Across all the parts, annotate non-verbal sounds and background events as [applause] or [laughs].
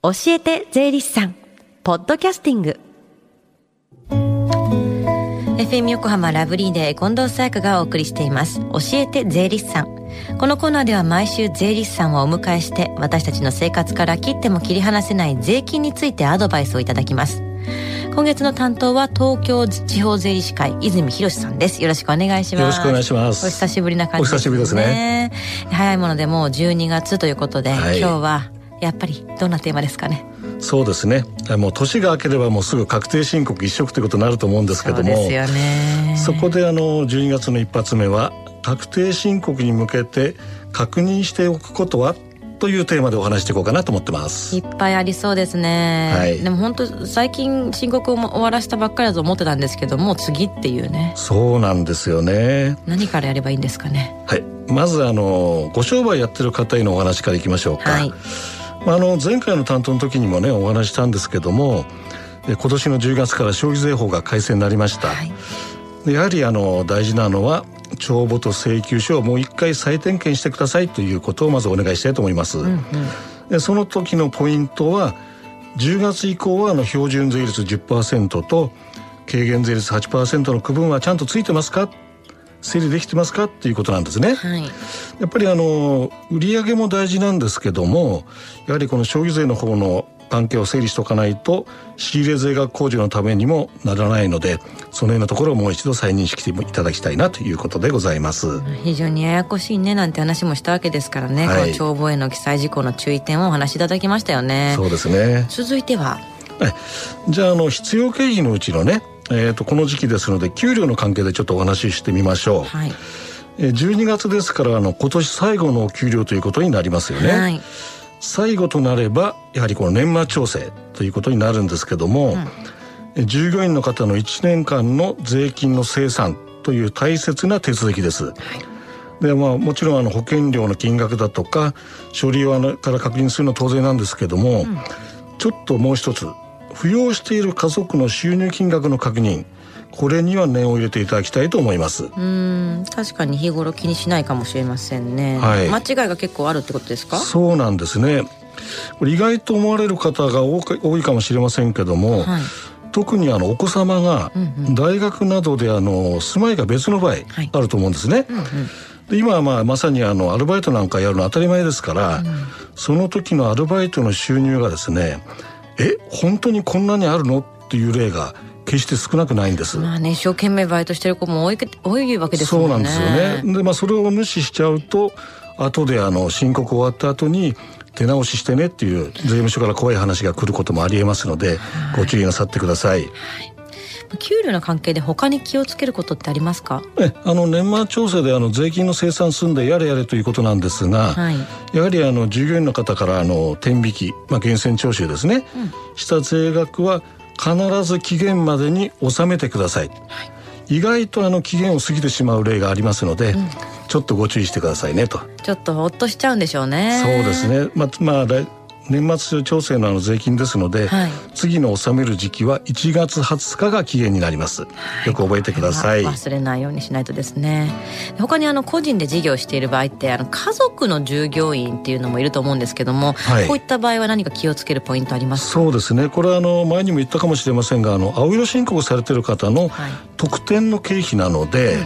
教えて税理士さん。ポッドキャスティング。FM 横浜ラブリーで近藤沙耶香がお送りしています。教えて税理士さん。このコーナーでは毎週税理士さんをお迎えして私たちの生活から切っても切り離せない税金についてアドバイスをいただきます。今月の担当は東京地方税理士会泉博さんです。よろしくお願いします。よろしくお願いします。お久しぶりな感じですね。お久しぶりですね。早いものでもう12月ということで、はい。今日はやっぱりどんなテーマですかね？そうですね。もう年が明ければもうすぐ確定申告一色ということになると思うんですけども。そうですよね。そこであの12月の一発目は確定申告に向けて確認しておくことはというテーマでお話していこうかなと思ってます。いっぱいありそうですね、はい。でも本当最近申告を終わらせたばっかりだと思ってたんですけどもう次っていうね。そうなんですよね。何からやればいいんですかね？はい。まずあのご商売やってる方へのお話からいきましょうか、はいまあ、あの前回の担当の時にもねお話ししたんですけどもえ今年の10月から消費税法が改正になりました、はい。でやはりあの大事なのは帳簿と請求書をもう一回再点検してくださいということをまずお願いしたいと思います。うんうん。でその時のポイントは10月以降はあの標準税率10%と軽減税率8%の区分はちゃんとついてますか整理できてますか？っていうことなんですね。はいやっぱりあの売上も大事なんですけどもやはりこの消費税の方の関係を整理しておかないと仕入れ税額控除のためにもならないのでそのようなところをもう一度再認識していただきたいなということでございます。非常にややこしいねなんて話もしたわけですからね、はいこの帳簿への記載事項の注意点をお話しいただきましたよねそうですね。続いてはじゃああの必要経費のうちのね、えー、とこの時期ですので給料の関係でちょっとお話ししてみましょう。はいえー12月ですからあの今年最後のお給料ということになりますよね。はい最後となればやはりこの年末調整ということになるんですけども、え従業員の方の1年間の税金の生産という大切な手続きです。でまあ、もちろんあの保険料の金額だとか書類をあのから確認するのは当然なんですけども、ちょっともう一つ扶養している家族の収入金額の確認これには念を入れていただきたいと思います。うん確かに日頃気にしないかもしれませんね、はい。間違いが結構あるってことですか？そうなんですね。これ意外と思われる方が多いかもしれませんけども、はい。特にあのお子様がうん大学などであの住まいが別の場合はい。あると思うんですね。うんうん。で今はまあまさにあのアルバイトなんかやるの当たり前ですから、その時のアルバイトの収入がですねえ本当にこんなにあるの？っていう例が決して少なくないんです。まあね一生懸命バイトしてる子も多いけ多いわけですもんねそうなんですよね。でまあそれを無視しちゃうと後であの申告終わった後に手直ししてねっていう税務署から怖い話が来ることもありえますので、ご注意なさってください。給料の関係で他に気をつけることってありますか？えあの年末調整であの税金の生産済んでやれやれということなんですが、はい。やはりあの従業員の方からあの天引き、まあ、源泉徴収ですね、した税額は必ず期限までに納めてください、意外とあの期限を過ぎてしまう例がありますので、ちょっとご注意してくださいねと。ちょっとほっとしちゃうんでしょうね。そうですね、まあまあ、来年末調整の税金ですので、はい。次の納める時期は1月20日が期限になります、よく覚えてください。忘れないようにしないとですね。他にあの個人で事業をしている場合ってあの家族の従業員っていうのもいると思うんですけども、はい。こういった場合は何か気をつけるポイントありますか？そうですね。これはあの前にも言ったかもしれませんがあの青色申告されている方のはい。特典の経費なので、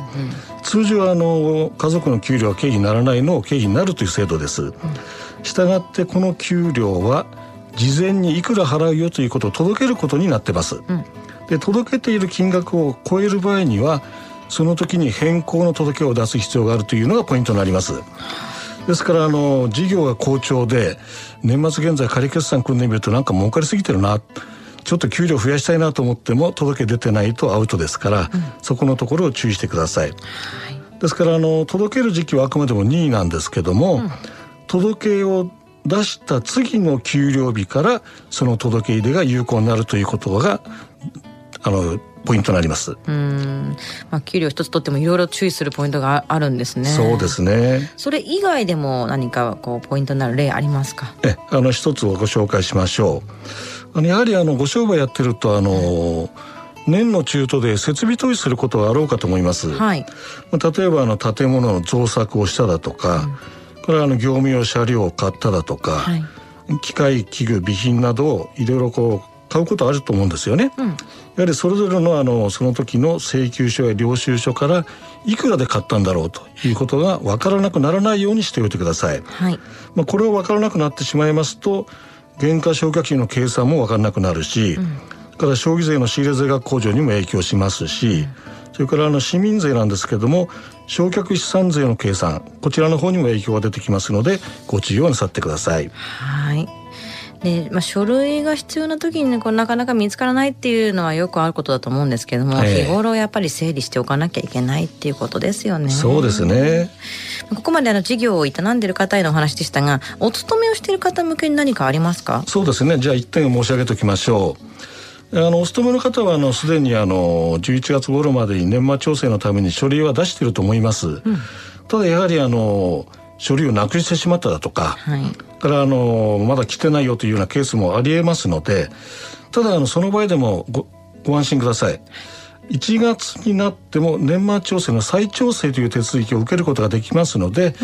通常あの家族の給料は経費にならないのを経費になるという制度です。したがってこの給料は事前にいくら払うよということを届けることになってます。んで届けている金額を超える場合にはその時に変更の届けを出す必要があるというのがポイントになります。ですからあの事業が好調で年末現在仮決算組んでみるとなんか儲かりすぎてるなちょっと給料増やしたいなと思っても届け出てないとアウトですから、そこのところを注意してください。ですからあの届ける時期はあくまでも任意なんですけども、届けを出した次の給料日からその届け入れが有効になるということがあのポイントになります。うん、まあ、給料一つ取ってもいろいろ注意するポイントがあるんですねそうですね。それ以外でも何かこうポイントになる例ありますか？えあの一つをご紹介しましょう。あのやはりあのご商売やってるとあの年の中途で設備投資することはあろうかと思います。はいまあ例えばあの建物の造作をしただとか、これはあの業務用車両を買っただとか、はい機械器具備品などをいろいろこう買うことあると思うんですよね。うん、やはりそれぞれのあのその時の請求書や領収書からいくらで買ったんだろうということが分からなくならないようにしておいてください。はい。まあ、これを分からなくなってしまいますと原価償却費の計算も分からなくなるし、うんから消費税の仕入れ税額控除にも影響しますし、それからあの市民税なんですけども償却資産税の計算こちらの方にも影響が出てきますのでご注意をなさってください。はい。で、まあ、書類が必要な時にね、こうなかなか見つからないっていうのはよくあることだと思うんですけども、ええ日頃やっぱり整理しておかなきゃいけないっていうことですよね。そうですね。ここまであの事業を営んでいる方へのお話でしたが、お勤めをしている方向けに何かありますか？そうですね。じゃあ一点申し上げておきましょう。あのお勤めの方はあのすでにあの11月頃までに年末調整のために書類は出していると思います。ただやはりあの書類をなくしてしまっただとか、はい。からあのまだ来てないよというようなケースもありえますのでただあのその場合でもごご安心ください1月になっても年末調整の再調整という手続きを受けることができますので、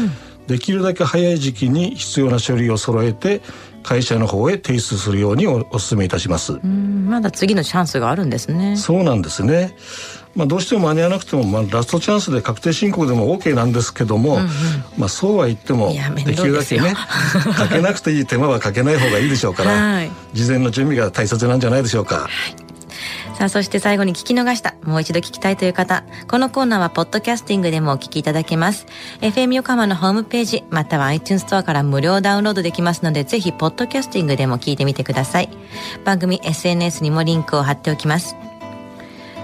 できるだけ早い時期に必要な書類を揃えて会社の方へ提出するようにおお勧めいたします、うん、まだ次のチャンスがあるんですね。そうなんですね。まあ、どうしても間に合わなくても、まあ、ラストチャンスで確定申告でも OK なんですけども、まあ、そうは言ってもできるだけね [laughs] かけなくていい手間はかけない方がいいでしょうから、はい事前の準備が大切なんじゃないでしょうか。さあ、そして最後に聞き逃した、もう一度聞きたいという方、このコーナーはポッドキャスティングでもお聞きいただけます。FM 横浜のホームページ、または iTunes ストアから無料ダウンロードできますので、ぜひポッドキャスティングでも聞いてみてください。番組 SNS にもリンクを貼っておきます。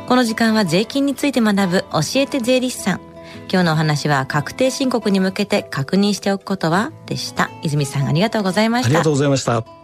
この時間は税金について学ぶ教えて税理士さん。今日のお話は確定申告に向けて確認しておくことはでした。泉さんありがとうございましたありがとう。ございました。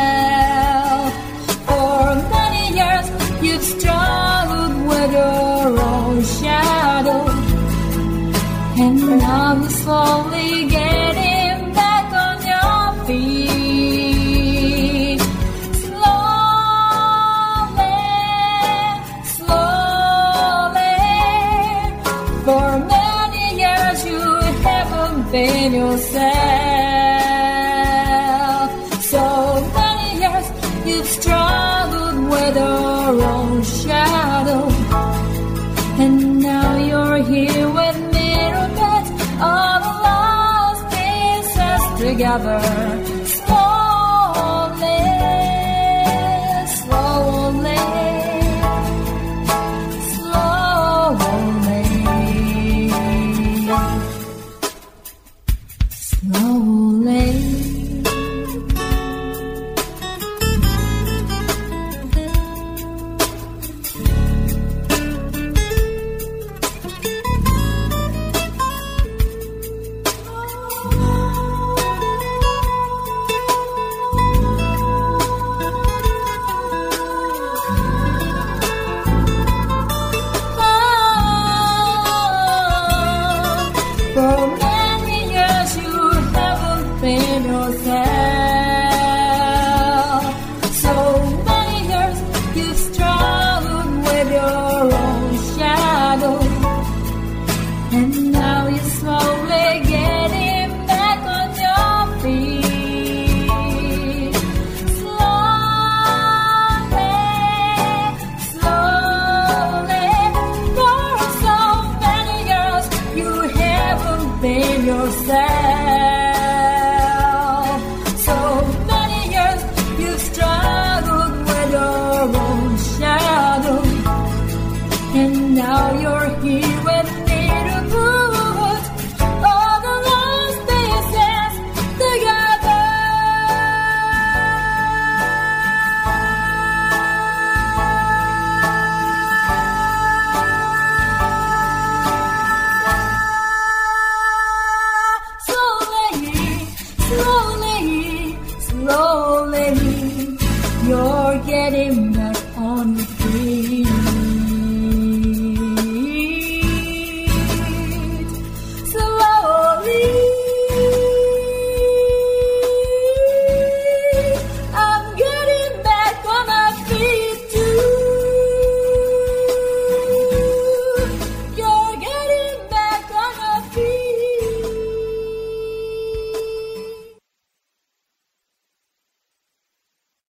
Slowly getting back on your feet. Slowly, slowly. For many years you haven't been yourself. another slowly again.